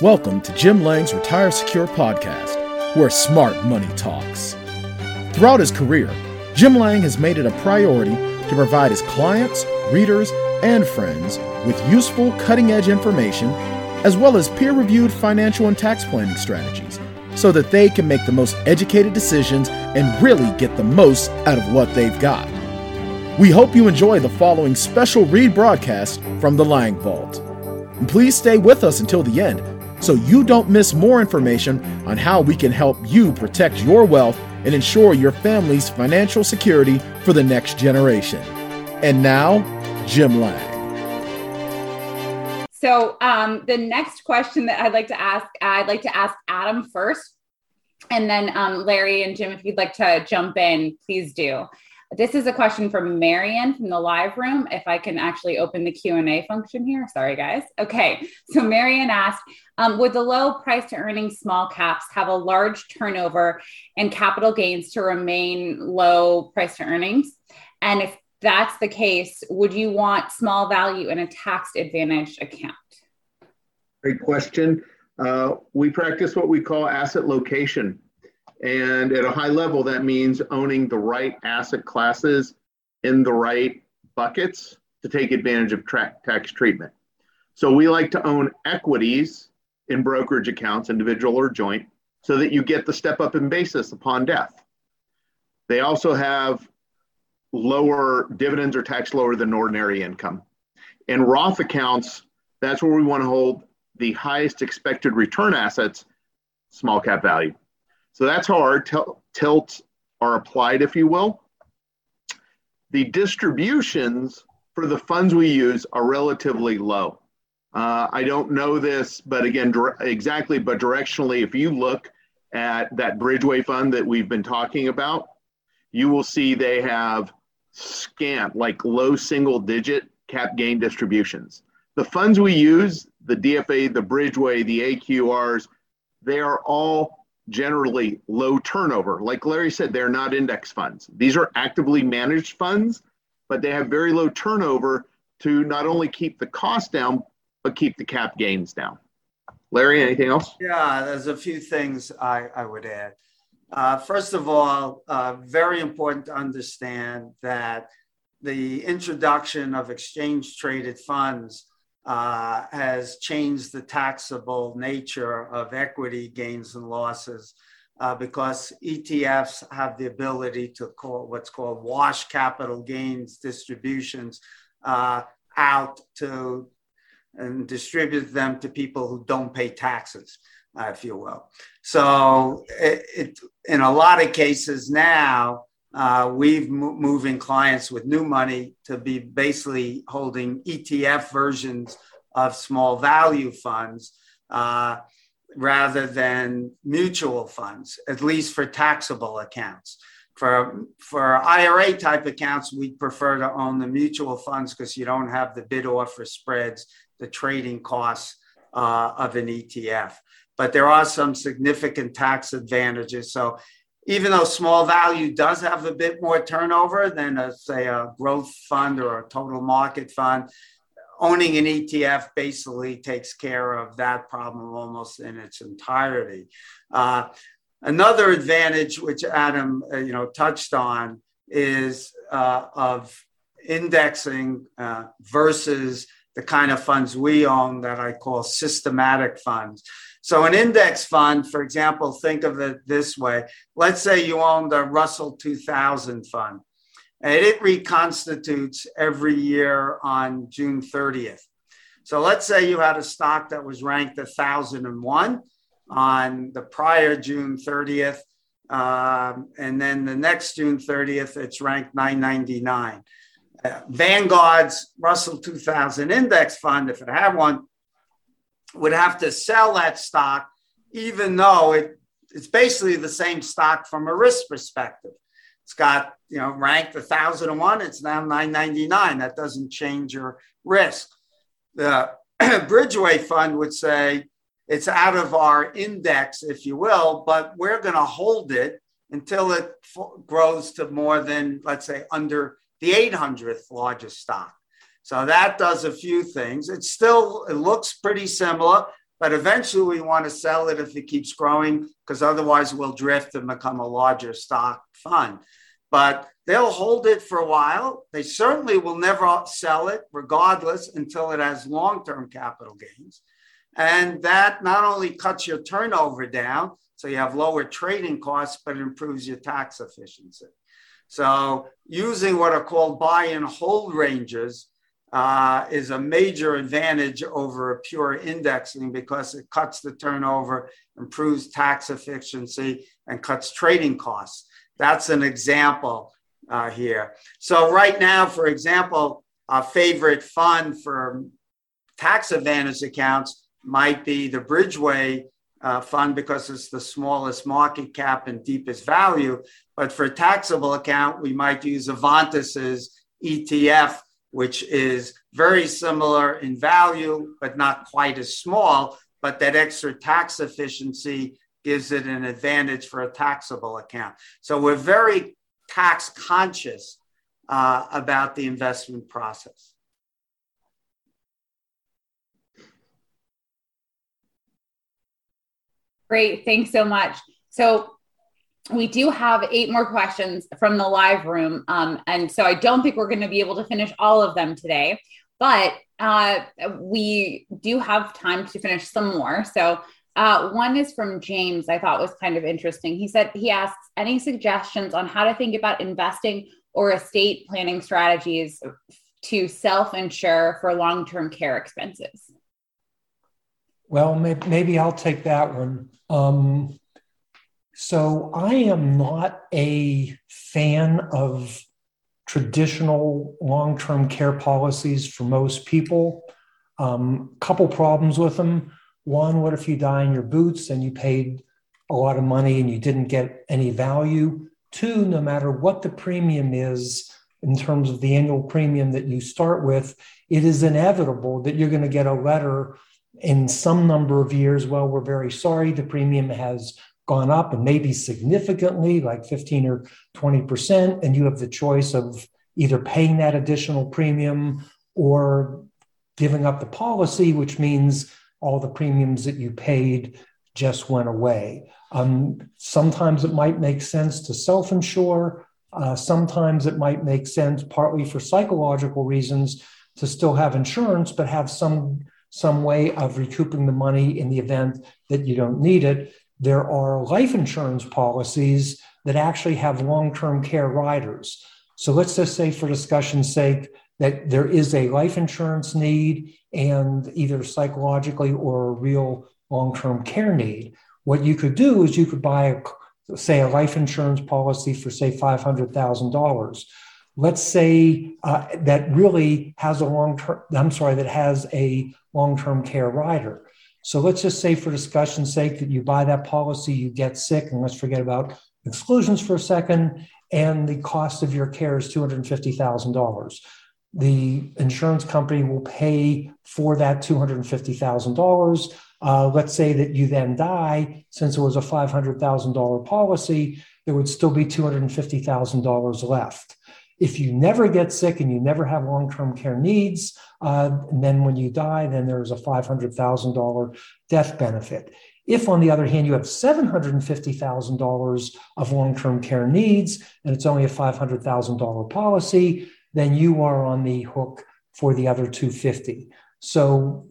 Welcome to Jim Lange's Retire Secure podcast, where smart money talks. Throughout his career, Jim Lange has made it a priority to provide his clients, readers, and friends with useful, cutting edge information, as well as peer reviewed financial and tax planning strategies, so that they can make the most educated decisions and really get the most out of what they've got. We hope you enjoy the following special read broadcast from the Lange Vault. And please stay with us until the end so you don't miss more information on how we can help you protect your wealth and ensure your family's financial security for the next generation. And now, Jim Lange. So, um, the next question that I'd like to ask, I'd like to ask Adam first, and then um, Larry and Jim, if you'd like to jump in, please do. This is a question from Marion from the live room. If I can actually open the Q&A function here. Sorry, guys. Okay. So Marion asked, um, would the low price to earnings small caps have a large turnover and capital gains to remain low price to earnings? And if that's the case, would you want small value in a tax advantage account? Great question. Uh, we practice what we call asset location. And at a high level, that means owning the right asset classes in the right buckets to take advantage of tra- tax treatment. So we like to own equities in brokerage accounts, individual or joint, so that you get the step up in basis upon death. They also have lower dividends or tax lower than ordinary income. In Roth accounts, that's where we want to hold the highest expected return assets, small cap value. So that's how our tilts are applied, if you will. The distributions for the funds we use are relatively low. Uh, I don't know this, but again, dire- exactly, but directionally, if you look at that Bridgeway fund that we've been talking about, you will see they have scant, like low single digit cap gain distributions. The funds we use, the DFA, the Bridgeway, the AQRs, they are all generally low turnover. Like Larry said, they're not index funds. These are actively managed funds, but they have very low turnover to not only keep the cost down, but keep the cap gains down. Larry, anything else? Yeah, there's a few things I, I would add. Uh, first of all, uh, very important to understand that the introduction of exchange traded funds uh, has changed the taxable nature of equity gains and losses uh, because ETFs have the ability to call what's called wash capital gains distributions uh, out to and distribute them to people who don't pay taxes, uh, if you will. So, it, it, in a lot of cases now, uh, we've moving clients with new money to be basically holding ETF versions of small value funds uh, rather than mutual funds, at least for taxable accounts. For, for IRA type accounts, we prefer to own the mutual funds because you don't have the bid offer spreads, the trading costs uh, of an ETF. But there are some significant tax advantages. So even though small value does have a bit more turnover than a say a growth fund or a total market fund owning an etf basically takes care of that problem almost in its entirety. Uh, another advantage which adam uh, you know touched on is uh, of indexing uh, versus the kind of funds we own that i call systematic funds so, an index fund, for example, think of it this way. Let's say you own the Russell 2000 fund, and it reconstitutes every year on June 30th. So, let's say you had a stock that was ranked 1001 on the prior June 30th, um, and then the next June 30th, it's ranked 999. Vanguard's Russell 2000 index fund, if it had one, would have to sell that stock, even though it, it's basically the same stock from a risk perspective. It's got, you know, ranked 1001, it's now 999. That doesn't change your risk. The Bridgeway fund would say it's out of our index, if you will, but we're going to hold it until it f- grows to more than, let's say, under the 800th largest stock. So that does a few things. It still it looks pretty similar, but eventually we want to sell it if it keeps growing because otherwise we'll drift and become a larger stock fund. But they'll hold it for a while. They certainly will never sell it, regardless, until it has long term capital gains. And that not only cuts your turnover down, so you have lower trading costs, but it improves your tax efficiency. So using what are called buy and hold ranges uh, is a major advantage over pure indexing because it cuts the turnover, improves tax efficiency, and cuts trading costs. That's an example uh, here. So right now, for example, a favorite fund for tax advantage accounts might be the Bridgeway uh, fund because it's the smallest market cap and deepest value. But for a taxable account, we might use Avantis's ETF, which is very similar in value, but not quite as small. But that extra tax efficiency gives it an advantage for a taxable account. So we're very tax conscious uh, about the investment process. Great. Thanks so much. So we do have eight more questions from the live room. Um, and so I don't think we're going to be able to finish all of them today, but uh, we do have time to finish some more. So uh, one is from James, I thought was kind of interesting. He said, he asks, any suggestions on how to think about investing or estate planning strategies to self insure for long term care expenses? Well, maybe I'll take that one. Um, so I am not a fan of traditional long-term care policies for most people. A um, couple problems with them. One, what if you die in your boots and you paid a lot of money and you didn't get any value? Two, no matter what the premium is in terms of the annual premium that you start with, it is inevitable that you're going to get a letter in some number of years, well, we're very sorry, the premium has gone up and maybe significantly, like 15 or 20%, and you have the choice of either paying that additional premium or giving up the policy, which means all the premiums that you paid just went away. Um, sometimes it might make sense to self insure. Uh, sometimes it might make sense, partly for psychological reasons, to still have insurance, but have some some way of recouping the money in the event that you don't need it. There are life insurance policies that actually have long term care riders. So let's just say, for discussion's sake, that there is a life insurance need and either psychologically or a real long term care need. What you could do is you could buy, a, say, a life insurance policy for, say, $500,000 let's say uh, that really has a long term i'm sorry that has a long-term care rider. So let's just say for discussion's sake that you buy that policy you get sick and let's forget about exclusions for a second and the cost of your care is $250000 the insurance company will pay for that $250000 uh, let's say that you then die since it was a $500000 policy there would still be $250000 left if you never get sick and you never have long term care needs, uh, and then when you die, then there's a $500,000 death benefit. If, on the other hand, you have $750,000 of long term care needs and it's only a $500,000 policy, then you are on the hook for the other 250. So,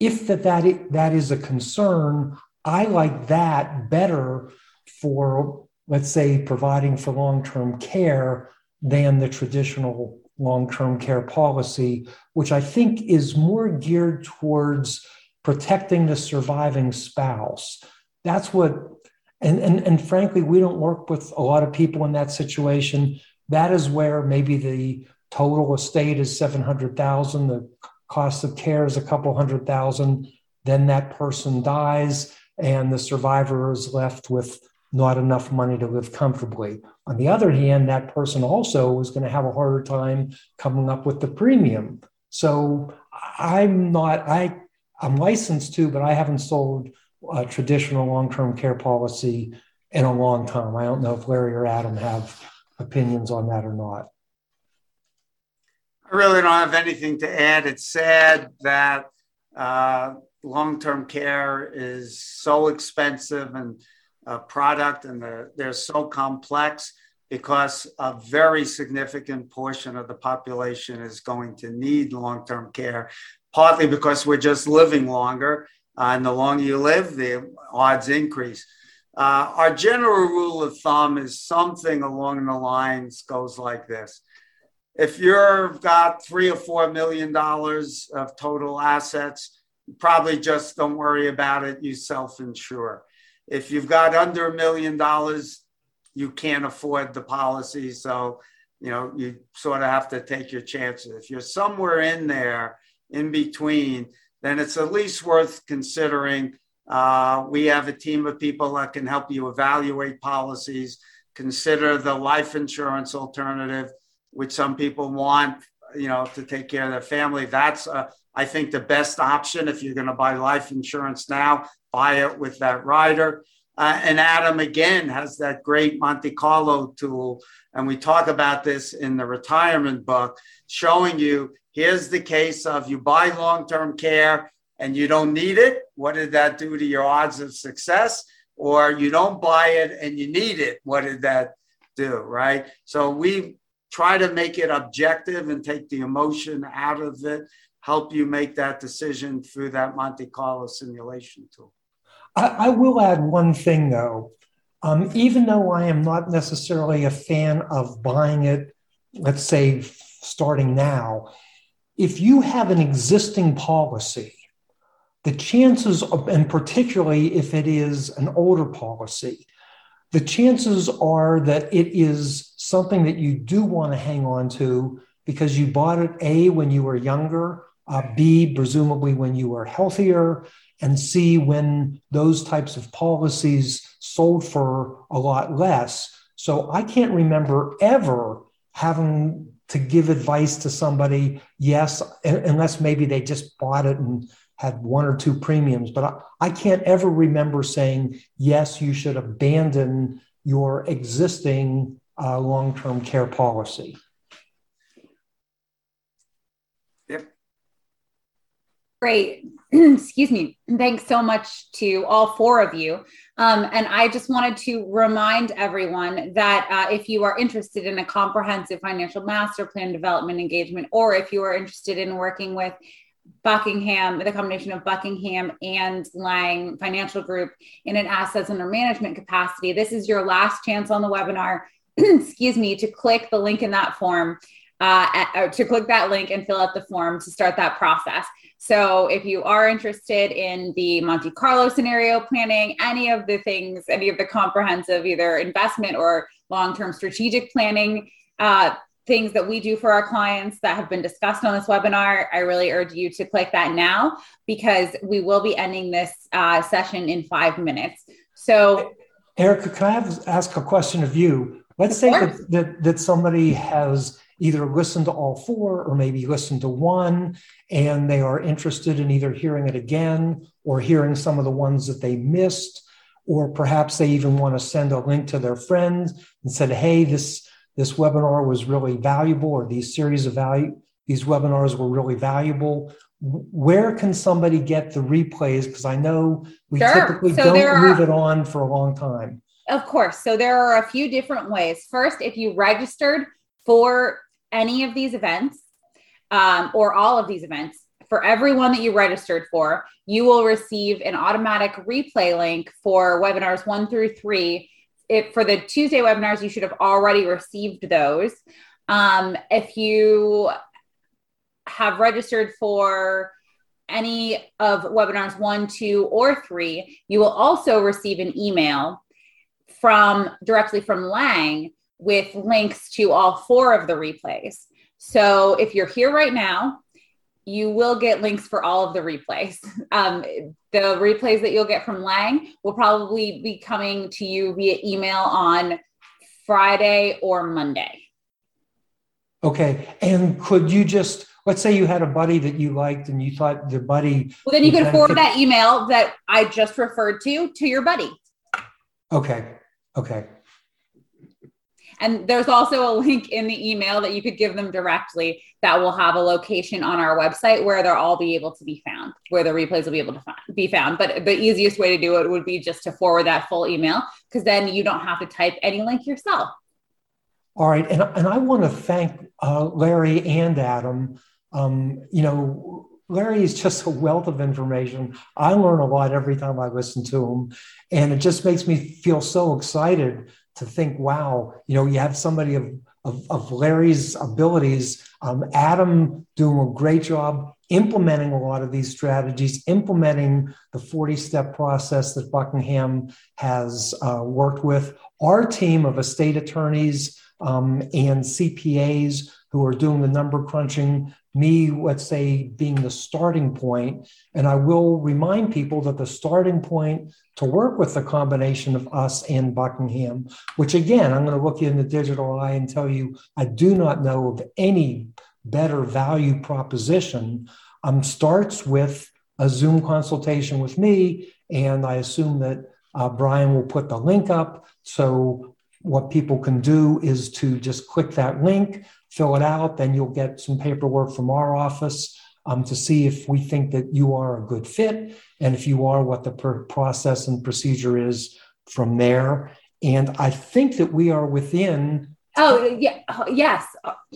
if that, that, that is a concern, I like that better for, let's say, providing for long term care than the traditional long term care policy, which I think is more geared towards protecting the surviving spouse. That's what, and, and, and frankly, we don't work with a lot of people in that situation. That is where maybe the total estate is 700,000, the cost of care is a couple hundred thousand, then that person dies and the survivor is left with not enough money to live comfortably. On the other hand, that person also is going to have a harder time coming up with the premium. So I'm not, I, I'm licensed to, but I haven't sold a traditional long term care policy in a long time. I don't know if Larry or Adam have opinions on that or not. I really don't have anything to add. It's sad that uh, long term care is so expensive and a product and they're, they're so complex because a very significant portion of the population is going to need long term care, partly because we're just living longer. Uh, and the longer you live, the odds increase. Uh, our general rule of thumb is something along the lines goes like this. If you've got three or four million dollars of total assets, probably just don't worry about it. You self insure. If you've got under a million dollars, you can't afford the policy. So, you know, you sort of have to take your chances. If you're somewhere in there in between, then it's at least worth considering. Uh, we have a team of people that can help you evaluate policies, consider the life insurance alternative, which some people want, you know, to take care of their family. That's, uh, I think, the best option if you're going to buy life insurance now, buy it with that rider. Uh, and Adam again has that great Monte Carlo tool. And we talk about this in the retirement book, showing you here's the case of you buy long term care and you don't need it. What did that do to your odds of success? Or you don't buy it and you need it. What did that do? Right. So we try to make it objective and take the emotion out of it, help you make that decision through that Monte Carlo simulation tool. I, I will add one thing though. Um, even though I am not necessarily a fan of buying it, let's say starting now, if you have an existing policy, the chances, of, and particularly if it is an older policy, the chances are that it is something that you do want to hang on to because you bought it A, when you were younger, uh, B, presumably when you were healthier, and C when those types of policies sold for a lot less. So I can't remember ever having to give advice to somebody, yes, unless maybe they just bought it and had one or two premiums. But I, I can't ever remember saying, yes, you should abandon your existing uh, long term care policy. Great. Excuse me. Thanks so much to all four of you. Um, and I just wanted to remind everyone that uh, if you are interested in a comprehensive financial master plan development engagement, or if you are interested in working with Buckingham, the combination of Buckingham and Lange Financial Group in an assets under management capacity, this is your last chance on the webinar. excuse me, to click the link in that form, uh, to click that link and fill out the form to start that process. So if you are interested in the Monte Carlo scenario planning, any of the things, any of the comprehensive either investment or long-term strategic planning uh, things that we do for our clients that have been discussed on this webinar, I really urge you to click that now because we will be ending this uh, session in five minutes. So, Erica, can I have, ask a question of you? Let's say that, that, that somebody has either listen to all four or maybe listen to one and they are interested in either hearing it again or hearing some of the ones that they missed or perhaps they even want to send a link to their friends and said hey this this webinar was really valuable or these series of value these webinars were really valuable. Where can somebody get the replays? Because i know we sure. typically so don't are, leave it on for a long time. Of course. So there are a few different ways. First if you registered for any of these events um, or all of these events, for everyone that you registered for, you will receive an automatic replay link for webinars one through three. If for the Tuesday webinars, you should have already received those. Um, if you have registered for any of webinars one, two, or three, you will also receive an email from directly from Lange with links to all four of the replays. So if you're here right now, you will get links for all of the replays. Um, the replays that you'll get from Lange will probably be coming to you via email on Friday or Monday. Okay. And could you just, let's say you had a buddy that you liked and you thought the buddy. Well, then you can forward that email that I just referred to to your buddy. Okay. Okay. And there's also a link in the email that you could give them directly that will have a location on our website where they'll all be able to be found, where the replays will be able to find, be found. But the easiest way to do it would be just to forward that full email because then you don't have to type any link yourself. All right. And, and I want to thank uh, Larry and Adam. Um, you know, Larry is just a wealth of information. I learn a lot every time I listen to him. And it just makes me feel so excited to think, wow, you know, you have somebody of, of, of Larry's abilities, um, Adam doing a great job implementing a lot of these strategies, implementing the 40 step process that Buckingham has uh, worked with. Our team of estate attorneys um, and CPAs who are doing the number crunching, me, let's say, being the starting point. And I will remind people that the starting point to work with the combination of us and Buckingham, which again, I'm going to look you in the digital eye and tell you, I do not know of any better value proposition, um, starts with a Zoom consultation with me. And I assume that uh, Brian will put the link up. So what people can do is to just click that link, fill it out, then you'll get some paperwork from our office um, to see if we think that you are a good fit and if you are, what the per- process and procedure is from there. And I think that we are within. Oh, yeah. Yes.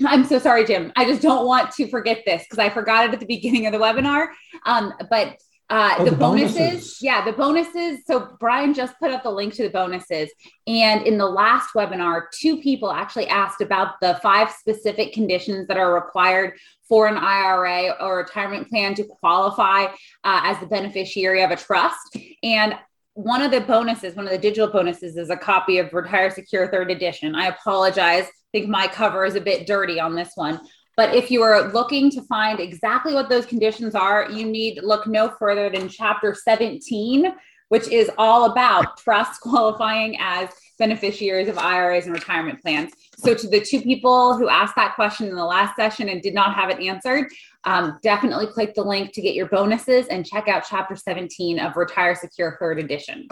I'm so sorry, Jim. I just don't want to forget this because I forgot it at the beginning of the webinar. Um, but uh, oh, the, the bonuses, bonuses, yeah, the bonuses. So Brian just put up the link to the bonuses. And in the last webinar, two people actually asked about the five specific conditions that are required for an IRA or retirement plan to qualify uh, as the beneficiary of a trust. And one of the bonuses, one of the digital bonuses, is a copy of Retire Secure Third Edition. I apologize. I think my cover is a bit dirty on this one, but if you are looking to find exactly what those conditions are, you need look no further than chapter 17, which is all about trust qualifying as beneficiaries of IRAs and retirement plans. So, to the two people who asked that question in the last session and did not have it answered, um, definitely click the link to get your bonuses and check out chapter 17 of Retire Secure Third Edition.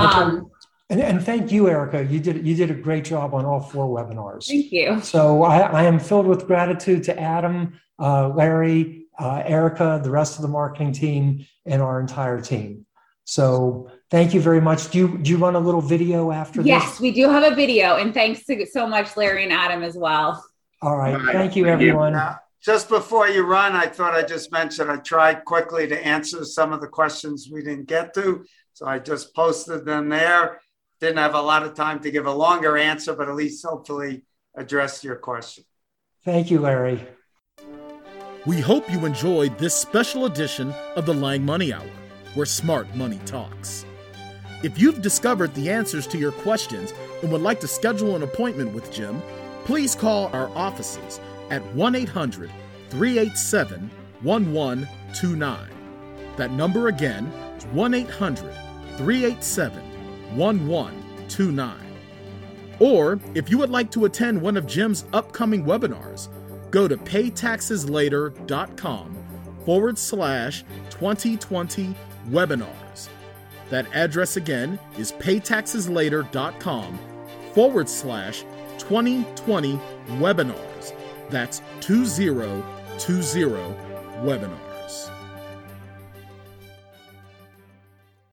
Um, and, and, thank you, Erica. You did you did a great job on all four webinars. Thank you. So I, I am filled with gratitude to Adam, uh, Larry, uh, Erica, the rest of the marketing team, and our entire team. So thank you very much. Do you do you run a little video after yes, this? Yes, we do have a video, and thanks to, so much, Larry and Adam, as well. All right. Thank you, everyone. Now, just before you run, I thought I just mentioned I tried quickly to answer some of the questions we didn't get to. So I just posted them there didn't have a lot of time to give a longer answer, but at least hopefully address your question. Thank you, Larry. We hope you enjoyed this special edition of the Lange Money Hour, where smart money talks. If you've discovered the answers to your questions and would like to schedule an appointment with Jim, please call our offices at 1 800 387 1129. That number again is 1 800 387 1129. Or if you would like to attend one of Jim's upcoming webinars, go to paytaxeslater.com forward slash 2020 webinars. That address again is paytaxeslater.com forward slash 2020 webinars. That's 2020 webinars.